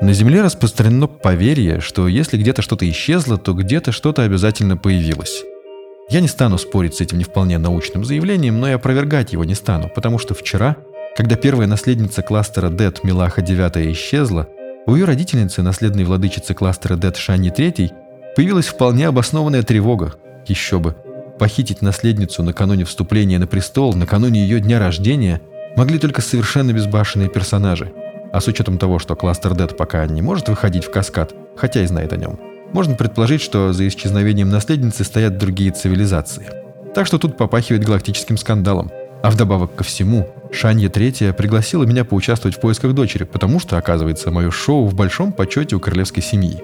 На Земле распространено поверье, что если где-то что-то исчезло, то где-то что-то обязательно появилось. Я не стану спорить с этим не вполне научным заявлением, но и опровергать его не стану, потому что вчера, когда первая наследница кластера Дет Милаха 9 исчезла, у ее родительницы, наследной владычицы кластера Дет Шани 3, появилась вполне обоснованная тревога. Еще бы. Похитить наследницу накануне вступления на престол, накануне ее дня рождения, могли только совершенно безбашенные персонажи – а с учетом того, что кластер Дед пока не может выходить в каскад, хотя и знает о нем, можно предположить, что за исчезновением наследницы стоят другие цивилизации. Так что тут попахивает галактическим скандалом. А вдобавок ко всему, Шанья Третья пригласила меня поучаствовать в поисках дочери, потому что, оказывается, мое шоу в большом почете у королевской семьи.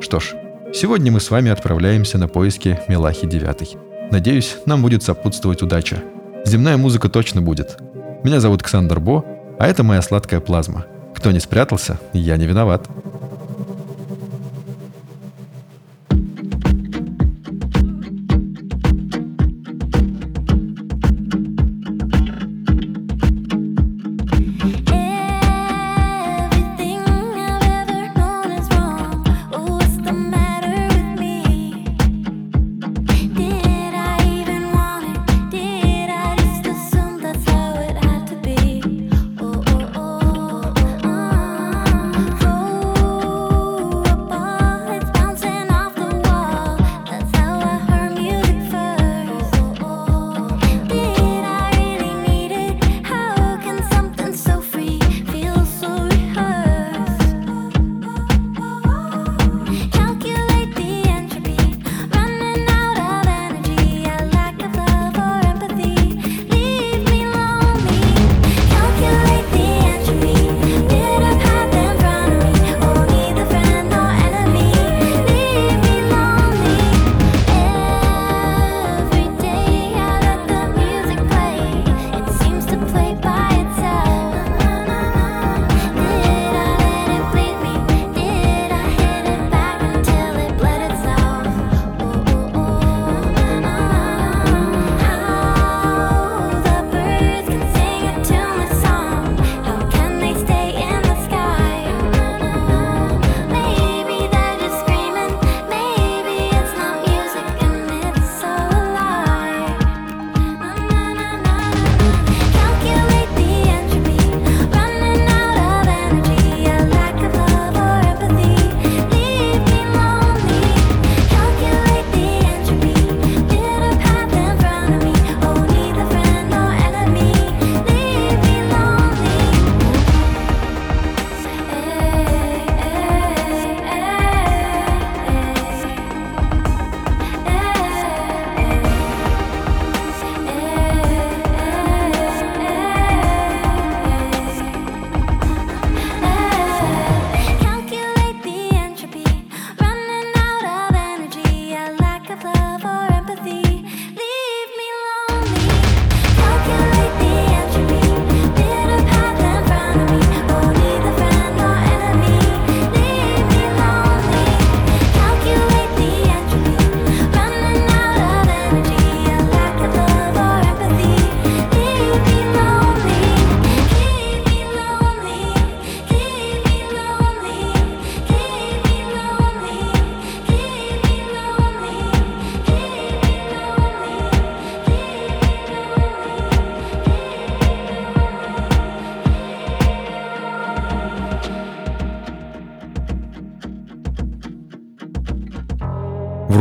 Что ж, сегодня мы с вами отправляемся на поиски Мелахи Девятой. Надеюсь, нам будет сопутствовать удача. Земная музыка точно будет. Меня зовут Ксандр Бо, а это моя сладкая плазма – кто не спрятался, я не виноват.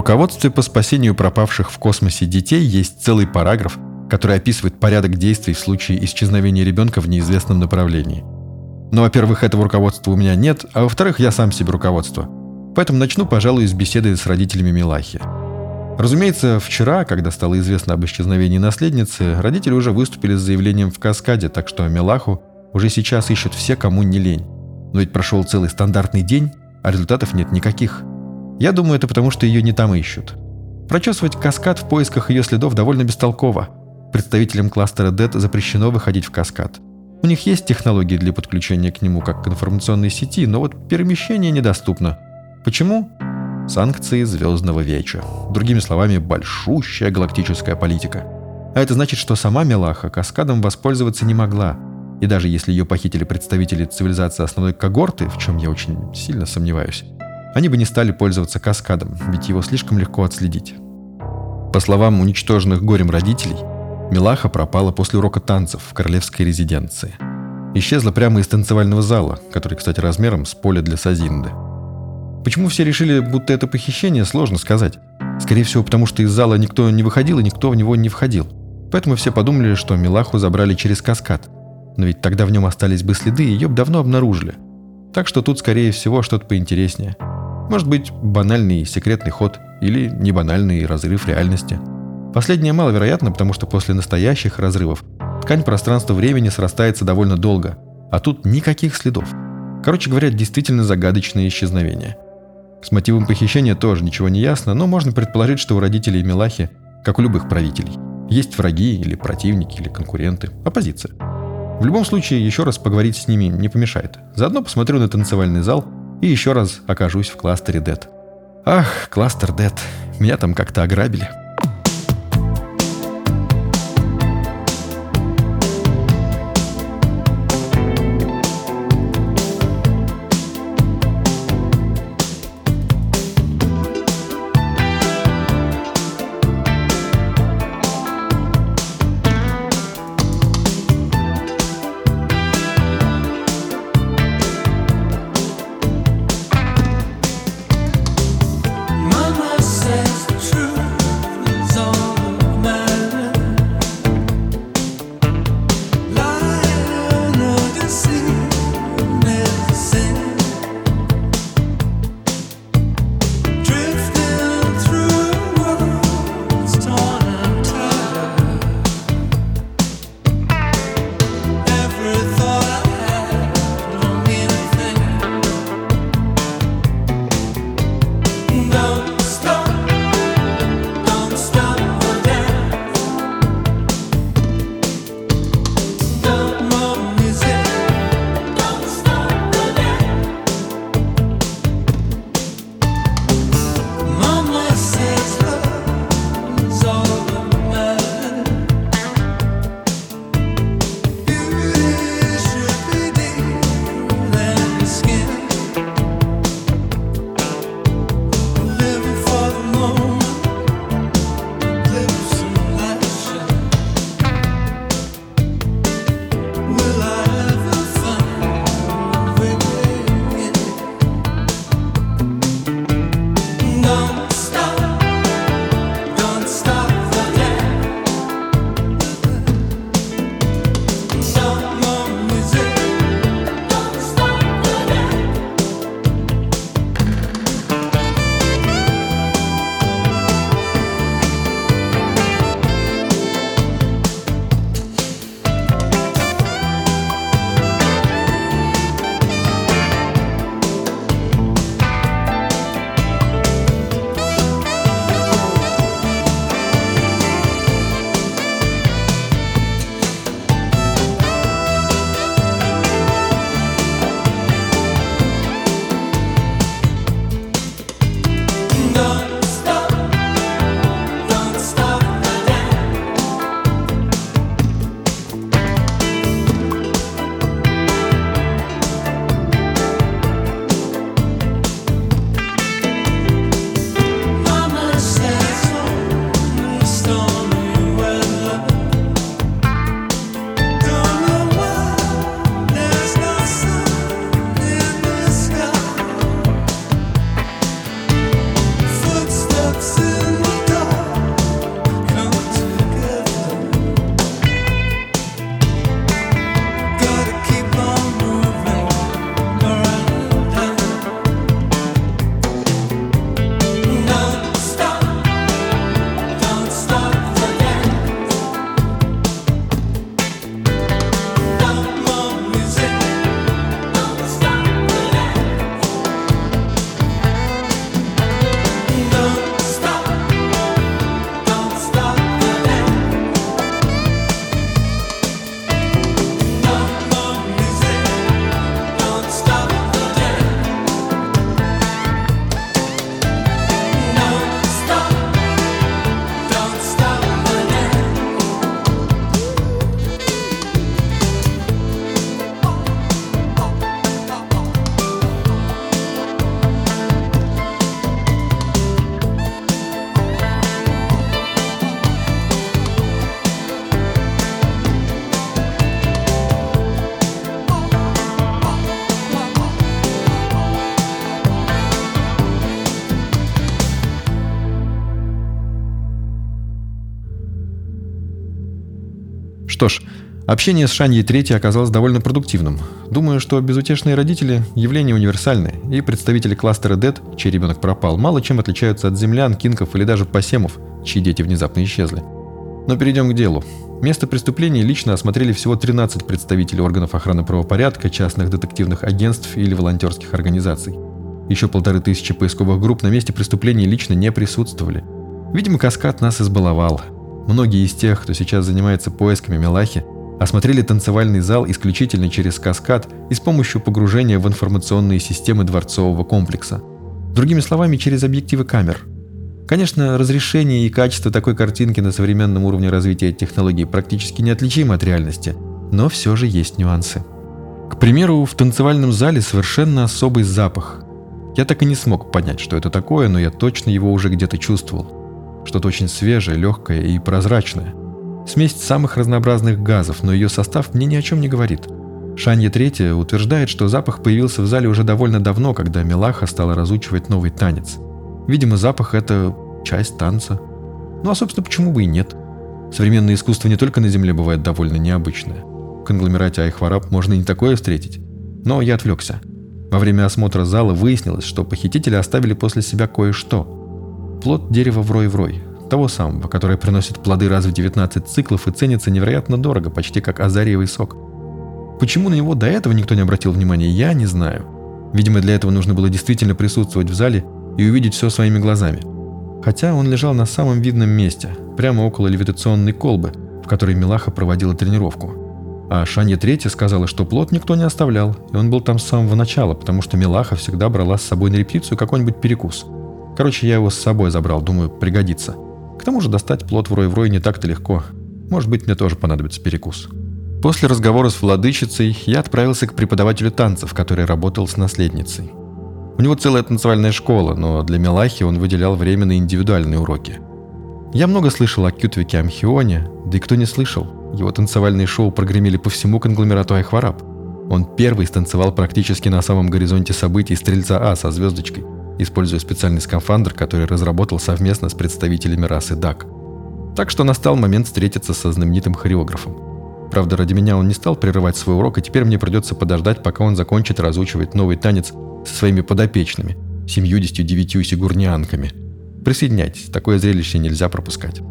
Руководстве по спасению пропавших в космосе детей есть целый параграф, который описывает порядок действий в случае исчезновения ребенка в неизвестном направлении. Но, во-первых, этого руководства у меня нет, а во-вторых, я сам себе руководство. Поэтому начну, пожалуй, с беседы с родителями Милахи. Разумеется, вчера, когда стало известно об исчезновении наследницы, родители уже выступили с заявлением в каскаде, так что Милаху уже сейчас ищут все, кому не лень. Но ведь прошел целый стандартный день, а результатов нет никаких – я думаю, это потому, что ее не там ищут. Прочесывать каскад в поисках ее следов довольно бестолково. Представителям кластера DET запрещено выходить в каскад. У них есть технологии для подключения к нему как к информационной сети, но вот перемещение недоступно. Почему? Санкции Звездного Веча. Другими словами, большущая галактическая политика. А это значит, что сама Мелаха каскадом воспользоваться не могла. И даже если ее похитили представители цивилизации основной когорты, в чем я очень сильно сомневаюсь, они бы не стали пользоваться каскадом, ведь его слишком легко отследить. По словам уничтоженных горем родителей, Милаха пропала после урока танцев в королевской резиденции. Исчезла прямо из танцевального зала, который, кстати, размером с поля для Сазинды. Почему все решили, будто это похищение, сложно сказать. Скорее всего, потому что из зала никто не выходил и никто в него не входил. Поэтому все подумали, что Милаху забрали через каскад. Но ведь тогда в нем остались бы следы, и ее бы давно обнаружили. Так что тут, скорее всего, что-то поинтереснее. Может быть, банальный секретный ход или небанальный разрыв реальности – Последнее маловероятно, потому что после настоящих разрывов ткань пространства-времени срастается довольно долго, а тут никаких следов. Короче говоря, действительно загадочное исчезновение. С мотивом похищения тоже ничего не ясно, но можно предположить, что у родителей Милахи, как у любых правителей, есть враги или противники или конкуренты, оппозиция. В любом случае, еще раз поговорить с ними не помешает. Заодно посмотрю на танцевальный зал и еще раз окажусь в кластере Дед. Ах, кластер Дед, меня там как-то ограбили. Общение с Шаньей Третьей оказалось довольно продуктивным. Думаю, что безутешные родители – явление универсальное, и представители кластера Дед, чей ребенок пропал, мало чем отличаются от землян, кинков или даже пасемов, чьи дети внезапно исчезли. Но перейдем к делу. Место преступления лично осмотрели всего 13 представителей органов охраны правопорядка, частных детективных агентств или волонтерских организаций. Еще полторы тысячи поисковых групп на месте преступления лично не присутствовали. Видимо, каскад нас избаловал. Многие из тех, кто сейчас занимается поисками Мелахи, осмотрели танцевальный зал исключительно через каскад и с помощью погружения в информационные системы дворцового комплекса. Другими словами, через объективы камер. Конечно, разрешение и качество такой картинки на современном уровне развития технологий практически неотличимы от реальности, но все же есть нюансы. К примеру, в танцевальном зале совершенно особый запах. Я так и не смог понять, что это такое, но я точно его уже где-то чувствовал. Что-то очень свежее, легкое и прозрачное. Смесь самых разнообразных газов, но ее состав мне ни о чем не говорит. Шанья Третья утверждает, что запах появился в зале уже довольно давно, когда Мелаха стала разучивать новый танец. Видимо, запах – это часть танца. Ну а, собственно, почему бы и нет? Современное искусство не только на Земле бывает довольно необычное. В конгломерате Айхвараб можно и не такое встретить. Но я отвлекся. Во время осмотра зала выяснилось, что похитители оставили после себя кое-что плод дерева врой-врой, того самого, которое приносит плоды раз в 19 циклов и ценится невероятно дорого, почти как азариевый сок. Почему на него до этого никто не обратил внимания, я не знаю. Видимо, для этого нужно было действительно присутствовать в зале и увидеть все своими глазами. Хотя он лежал на самом видном месте, прямо около левитационной колбы, в которой Милаха проводила тренировку. А Шанья Третья сказала, что плод никто не оставлял, и он был там с самого начала, потому что Милаха всегда брала с собой на репетицию какой-нибудь перекус – Короче, я его с собой забрал, думаю, пригодится. Тому же достать плод врой-врой не так-то легко. Может быть, мне тоже понадобится перекус. После разговора с владычицей я отправился к преподавателю танцев, который работал с наследницей. У него целая танцевальная школа, но для Мелахи он выделял время на индивидуальные уроки. Я много слышал о Кютвике Амхионе, да и кто не слышал. Его танцевальные шоу прогремели по всему конгломерату Айхвараб. Он первый станцевал практически на самом горизонте событий Стрельца А со звездочкой используя специальный скафандр, который разработал совместно с представителями расы ДАК. Так что настал момент встретиться со знаменитым хореографом. Правда, ради меня он не стал прерывать свой урок, и теперь мне придется подождать, пока он закончит разучивать новый танец со своими подопечными, 79 сигурнианками. Присоединяйтесь, такое зрелище нельзя пропускать.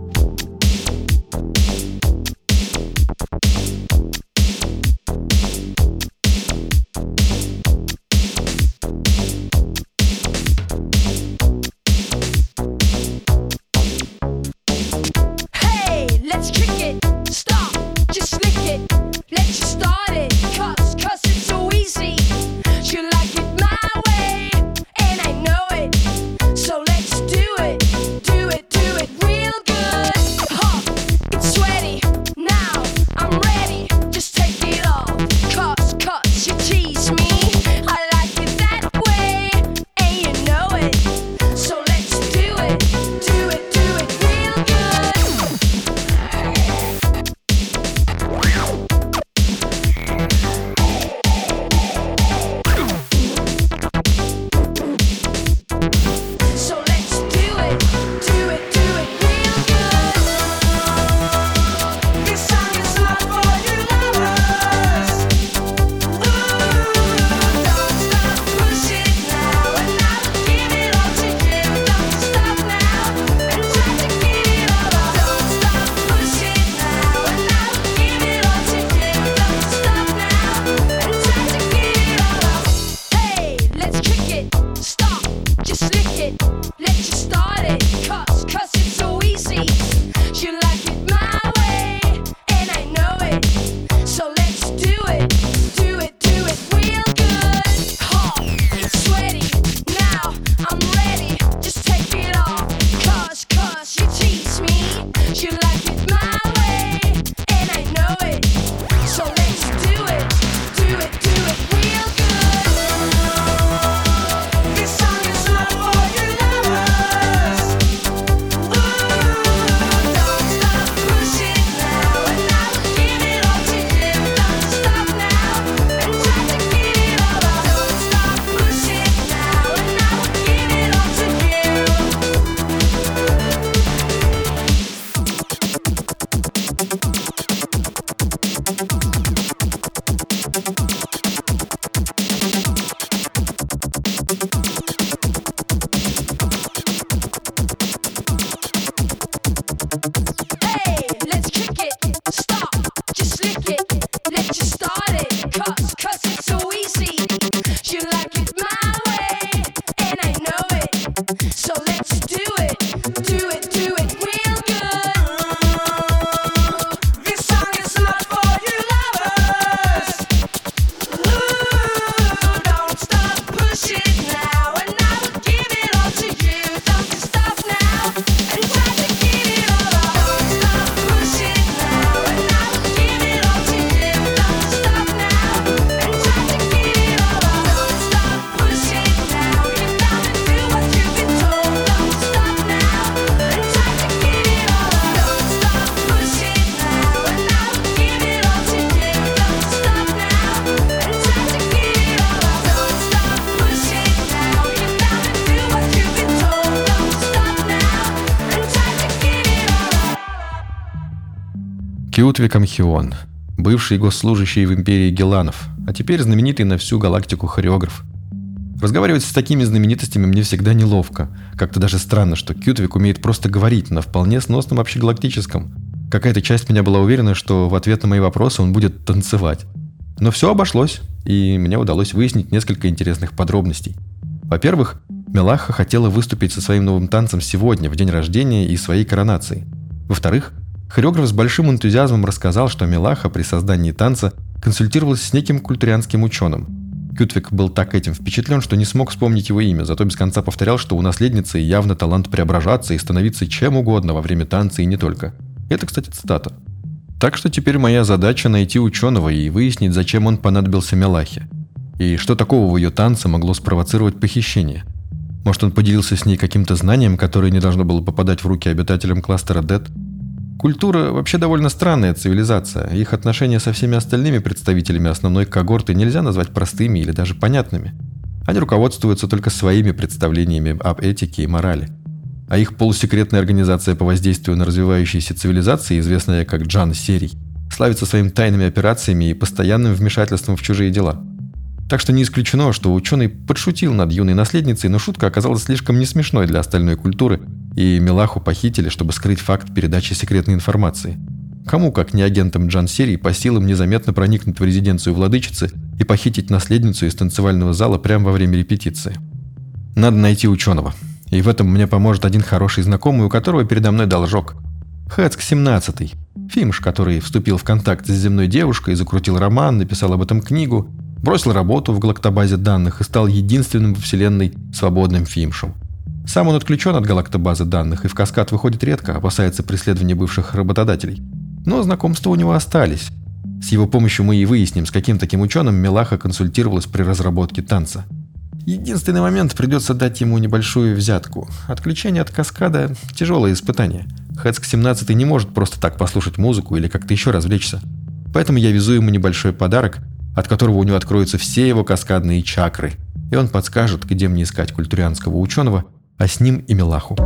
Кютвик Амхион, бывший госслужащий в империи Геланов, а теперь знаменитый на всю галактику хореограф. Разговаривать с такими знаменитостями мне всегда неловко. Как-то даже странно, что Кютвик умеет просто говорить на вполне сносном общегалактическом. Какая-то часть меня была уверена, что в ответ на мои вопросы он будет танцевать. Но все обошлось, и мне удалось выяснить несколько интересных подробностей. Во-первых, Мелаха хотела выступить со своим новым танцем сегодня, в день рождения и своей коронации. Во-вторых, хореограф с большим энтузиазмом рассказал, что Мелаха при создании танца консультировалась с неким культурианским ученым. Кютвик был так этим впечатлен, что не смог вспомнить его имя, зато без конца повторял, что у наследницы явно талант преображаться и становиться чем угодно во время танца и не только. Это, кстати, цитата. Так что теперь моя задача найти ученого и выяснить, зачем он понадобился Мелахе. И что такого в ее танце могло спровоцировать похищение – может, он поделился с ней каким-то знанием, которое не должно было попадать в руки обитателям кластера Дед? Культура вообще довольно странная цивилизация. Их отношения со всеми остальными представителями основной когорты нельзя назвать простыми или даже понятными. Они руководствуются только своими представлениями об этике и морали. А их полусекретная организация по воздействию на развивающиеся цивилизации, известная как Джан Серий, славится своими тайными операциями и постоянным вмешательством в чужие дела – так что не исключено, что ученый подшутил над юной наследницей, но шутка оказалась слишком не смешной для остальной культуры, и Милаху похитили, чтобы скрыть факт передачи секретной информации. Кому, как не агентам Джан Серии, по силам незаметно проникнуть в резиденцию владычицы и похитить наследницу из танцевального зала прямо во время репетиции? Надо найти ученого. И в этом мне поможет один хороший знакомый, у которого передо мной должок. Хэцк 17 Фимш, который вступил в контакт с земной девушкой, закрутил роман, написал об этом книгу, бросил работу в галактобазе данных и стал единственным во Вселенной свободным фимшем. Сам он отключен от галактобазы данных и в каскад выходит редко, опасается преследования бывших работодателей. Но знакомства у него остались. С его помощью мы и выясним, с каким таким ученым Мелаха консультировалась при разработке танца. Единственный момент придется дать ему небольшую взятку. Отключение от каскада – тяжелое испытание. Хэцк 17 не может просто так послушать музыку или как-то еще развлечься. Поэтому я везу ему небольшой подарок – от которого у него откроются все его каскадные чакры, и он подскажет, где мне искать культурианского ученого, а с ним и Милаху.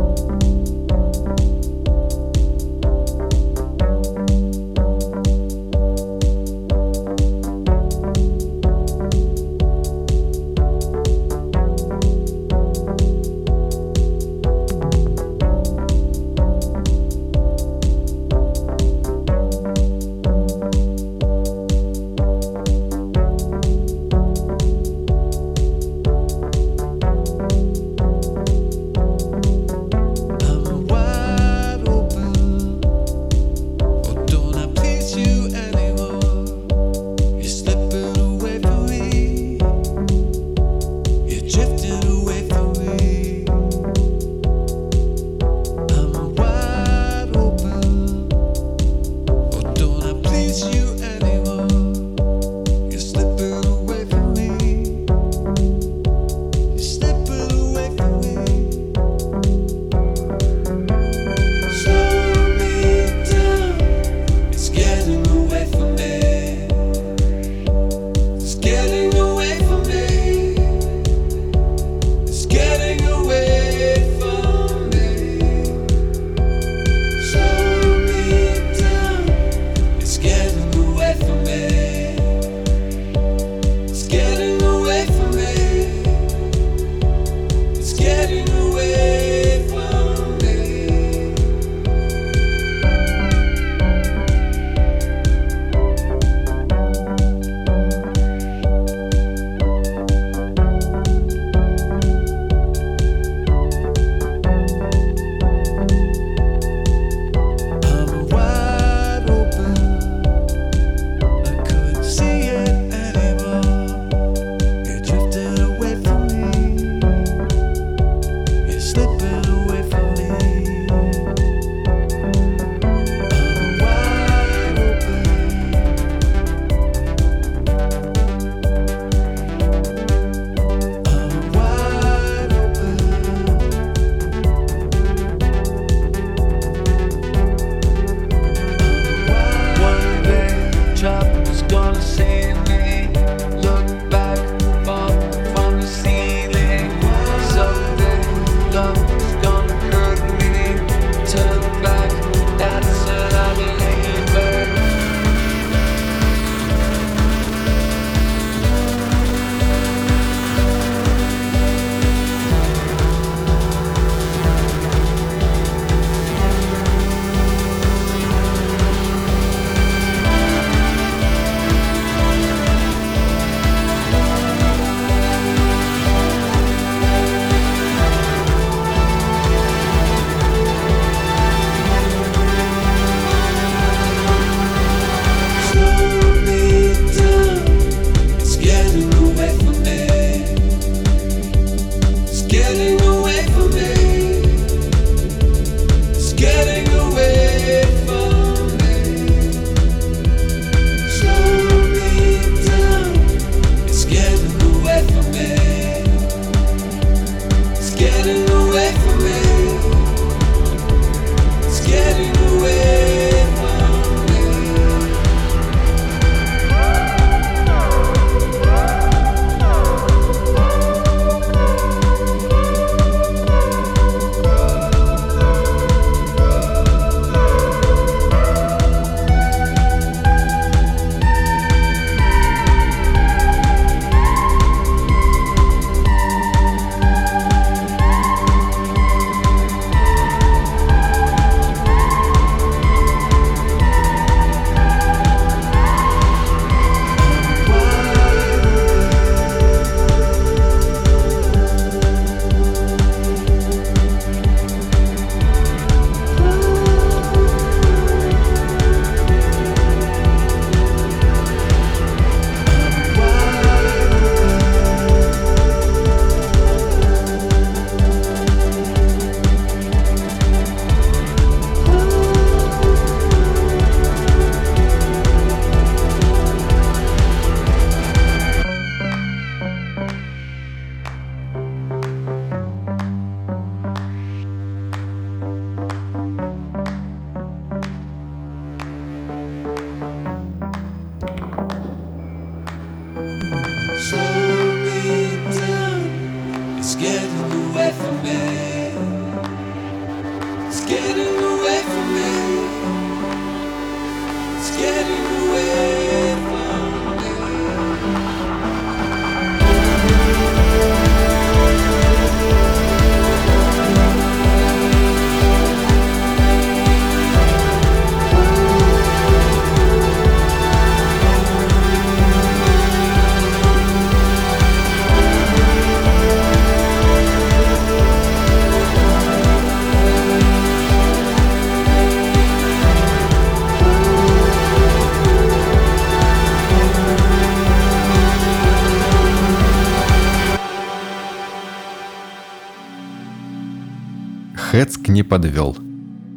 Хэцк не подвел.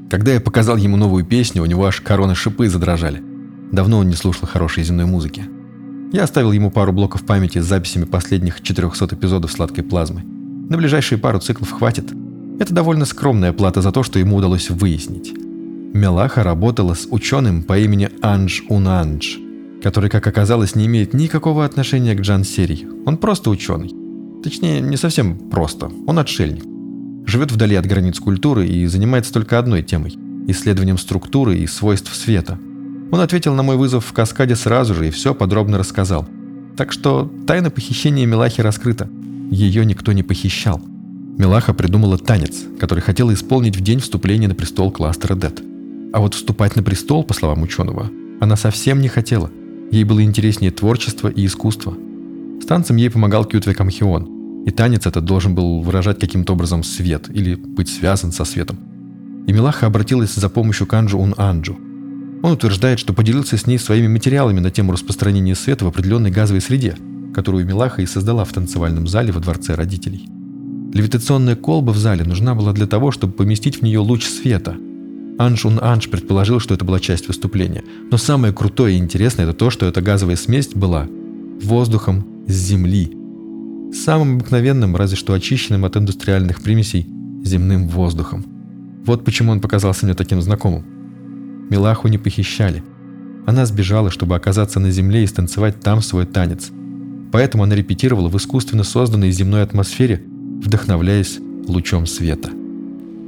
Когда я показал ему новую песню, у него аж короны шипы задрожали. Давно он не слушал хорошей земной музыки. Я оставил ему пару блоков памяти с записями последних 400 эпизодов «Сладкой плазмы». На ближайшие пару циклов хватит. Это довольно скромная плата за то, что ему удалось выяснить. Мелаха работала с ученым по имени Анж Унанж, который, как оказалось, не имеет никакого отношения к Джан Серий. Он просто ученый. Точнее, не совсем просто. Он отшельник живет вдали от границ культуры и занимается только одной темой – исследованием структуры и свойств света. Он ответил на мой вызов в каскаде сразу же и все подробно рассказал. Так что тайна похищения Милахи раскрыта. Ее никто не похищал. Милаха придумала танец, который хотела исполнить в день вступления на престол кластера Дед. А вот вступать на престол, по словам ученого, она совсем не хотела. Ей было интереснее творчество и искусство. С танцем ей помогал Кютве Камхион, и танец этот должен был выражать каким-то образом свет или быть связан со светом. И Милаха обратилась за помощью к Анджу Ун Анджу. Он утверждает, что поделился с ней своими материалами на тему распространения света в определенной газовой среде, которую Милаха и создала в танцевальном зале во дворце родителей. Левитационная колба в зале нужна была для того, чтобы поместить в нее луч света. Анж Ун Анж предположил, что это была часть выступления. Но самое крутое и интересное это то, что эта газовая смесь была воздухом с Земли – самым обыкновенным, разве что очищенным от индустриальных примесей, земным воздухом. Вот почему он показался мне таким знакомым. Милаху не похищали. Она сбежала, чтобы оказаться на земле и станцевать там свой танец. Поэтому она репетировала в искусственно созданной земной атмосфере, вдохновляясь лучом света.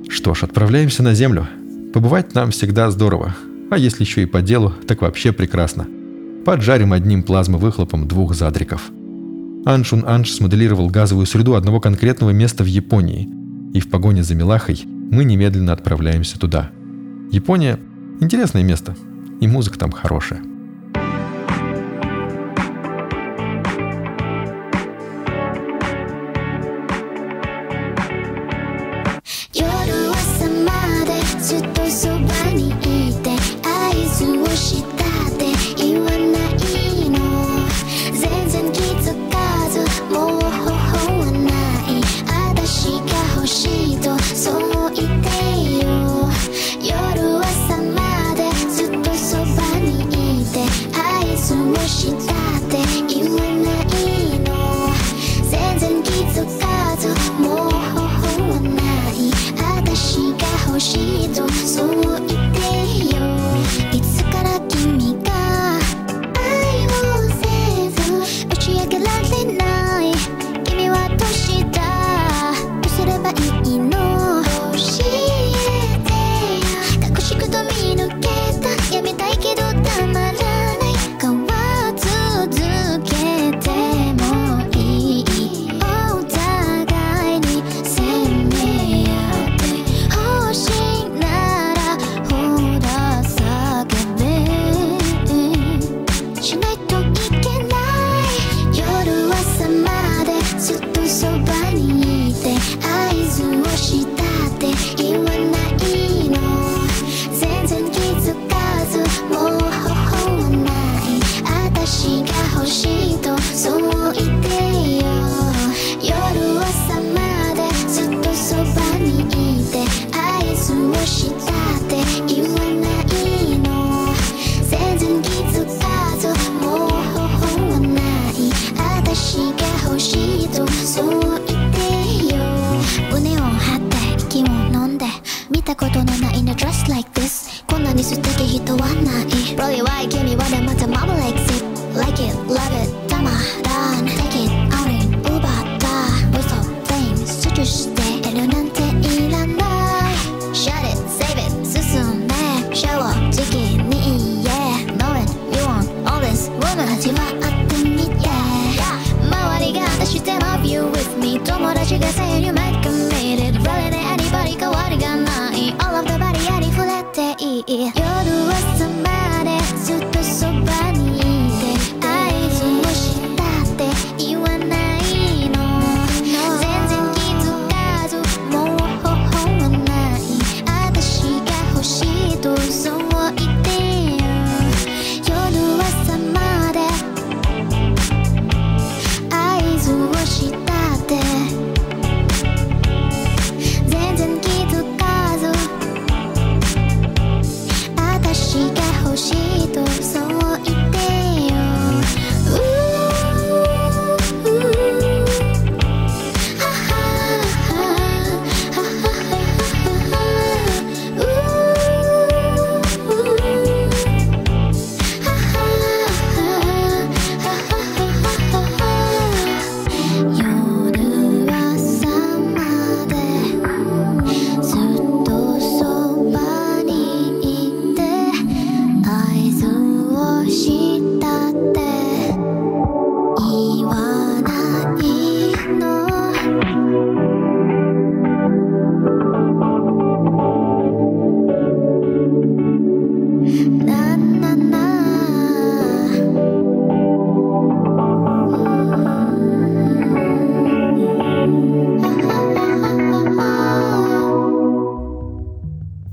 Что ж, отправляемся на Землю. Побывать нам всегда здорово. А если еще и по делу, так вообще прекрасно. Поджарим одним плазмовыхлопом двух задриков. Аншун Анш смоделировал газовую среду одного конкретного места в Японии, и в погоне за Милахой мы немедленно отправляемся туда. Япония – интересное место, и музыка там хорошая.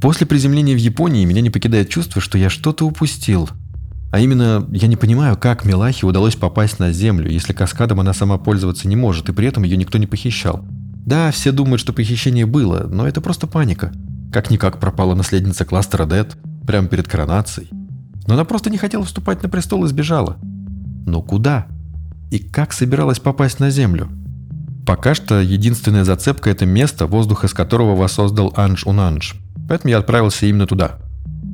После приземления в Японии меня не покидает чувство, что я что-то упустил. А именно, я не понимаю, как Милахе удалось попасть на Землю, если каскадом она сама пользоваться не может, и при этом ее никто не похищал. Да, все думают, что похищение было, но это просто паника. Как-никак пропала наследница кластера Дед, прямо перед коронацией. Но она просто не хотела вступать на престол и сбежала. Но куда? И как собиралась попасть на Землю? Пока что единственная зацепка – это место, воздух из которого воссоздал Анж Унанж. Поэтому я отправился именно туда.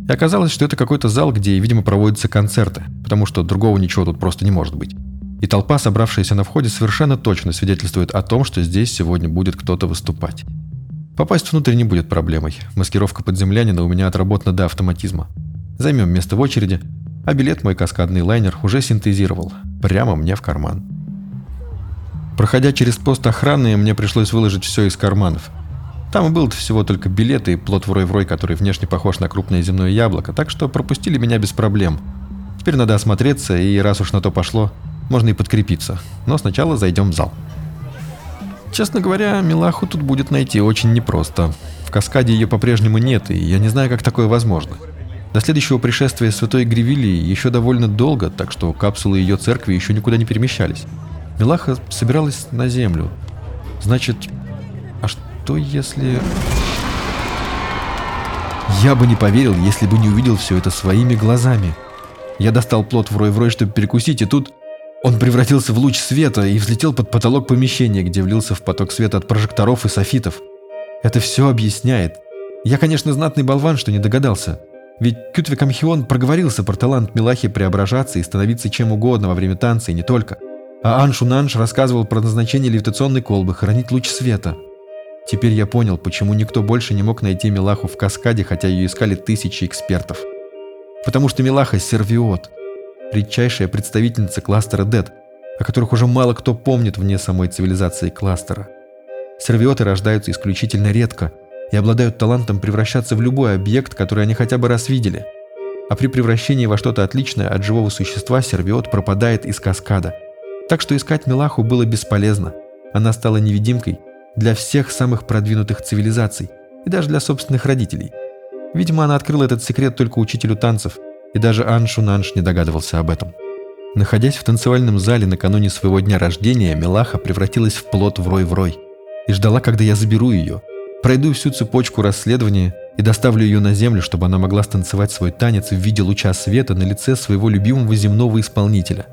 И оказалось, что это какой-то зал, где, видимо, проводятся концерты, потому что другого ничего тут просто не может быть. И толпа, собравшаяся на входе, совершенно точно свидетельствует о том, что здесь сегодня будет кто-то выступать. Попасть внутрь не будет проблемой. Маскировка подземлянина у меня отработана до автоматизма. Займем место в очереди, а билет мой каскадный лайнер уже синтезировал. Прямо мне в карман. Проходя через пост охраны, мне пришлось выложить все из карманов. Там был всего только билет и плод врой-врой, который внешне похож на крупное земное яблоко, так что пропустили меня без проблем. Теперь надо осмотреться, и раз уж на то пошло, можно и подкрепиться. Но сначала зайдем в зал. Честно говоря, Милаху тут будет найти очень непросто. В каскаде ее по-прежнему нет, и я не знаю, как такое возможно. До следующего пришествия святой Гривилии еще довольно долго, так что капсулы ее церкви еще никуда не перемещались. Милаха собиралась на землю. Значит, а что если... Я бы не поверил, если бы не увидел все это своими глазами. Я достал плод в рой-в-рой, чтобы перекусить, и тут он превратился в луч света и взлетел под потолок помещения, где влился в поток света от прожекторов и софитов. Это все объясняет. Я, конечно, знатный болван, что не догадался. Ведь Кютвик Амхион проговорился про талант Милахи преображаться и становиться чем угодно во время танца, и не только. А Аншу Нанш рассказывал про назначение левитационной колбы хранить луч света. Теперь я понял, почему никто больше не мог найти Милаху в каскаде, хотя ее искали тысячи экспертов. Потому что Милаха – сервиот, редчайшая представительница кластера Дед, о которых уже мало кто помнит вне самой цивилизации кластера. Сервиоты рождаются исключительно редко и обладают талантом превращаться в любой объект, который они хотя бы раз видели. А при превращении во что-то отличное от живого существа сервиот пропадает из каскада. Так что искать Милаху было бесполезно. Она стала невидимкой для всех самых продвинутых цивилизаций и даже для собственных родителей. Видимо, она открыла этот секрет только учителю танцев, и даже Аншу Нанш не догадывался об этом. Находясь в танцевальном зале накануне своего дня рождения, Милаха превратилась в плод в рой-в-рой и ждала, когда я заберу ее, пройду всю цепочку расследования и доставлю ее на землю, чтобы она могла станцевать свой танец в виде луча света на лице своего любимого земного исполнителя.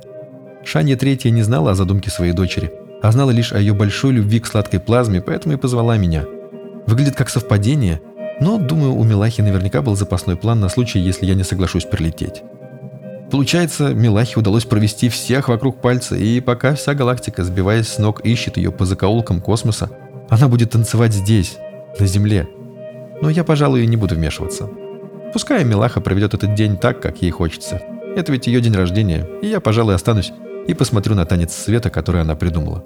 Шанья Третья не знала о задумке своей дочери, а знала лишь о ее большой любви к сладкой плазме, поэтому и позвала меня. Выглядит как совпадение, но, думаю, у Милахи наверняка был запасной план на случай, если я не соглашусь прилететь. Получается, Милахе удалось провести всех вокруг пальца, и пока вся галактика, сбиваясь с ног, ищет ее по закоулкам космоса, она будет танцевать здесь, на Земле. Но я, пожалуй, не буду вмешиваться. Пускай Милаха проведет этот день так, как ей хочется. Это ведь ее день рождения, и я, пожалуй, останусь и посмотрю на танец света, который она придумала.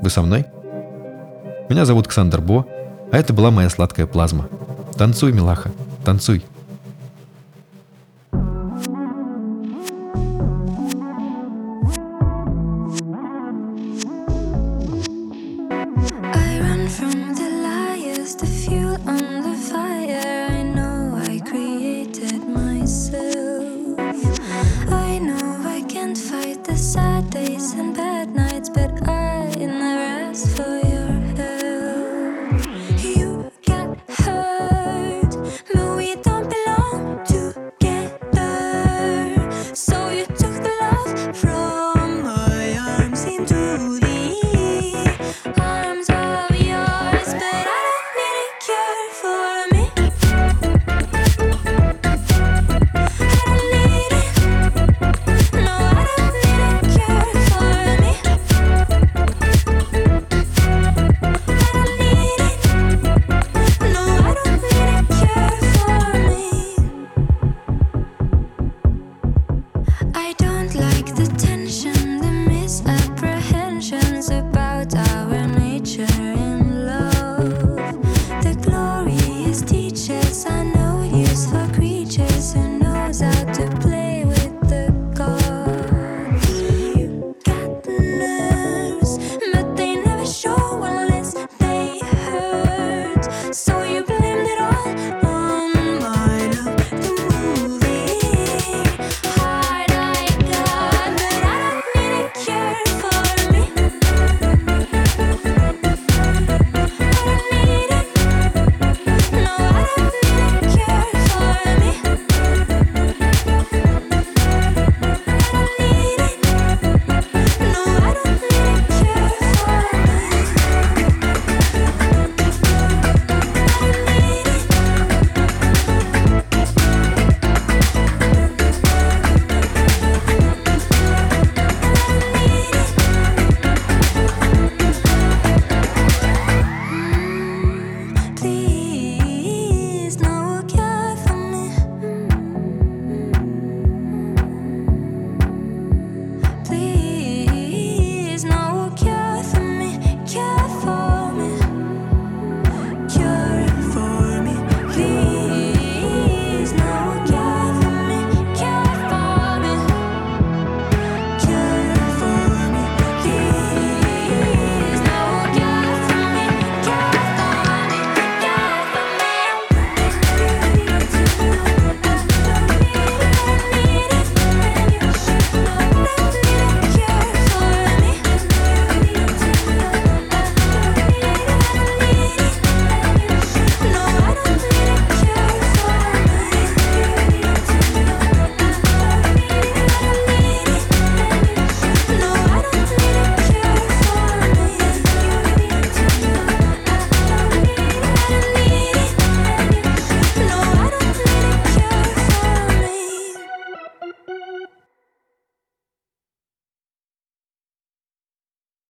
Вы со мной? Меня зовут Ксандр Бо, а это была моя сладкая плазма. Танцуй, милаха, танцуй.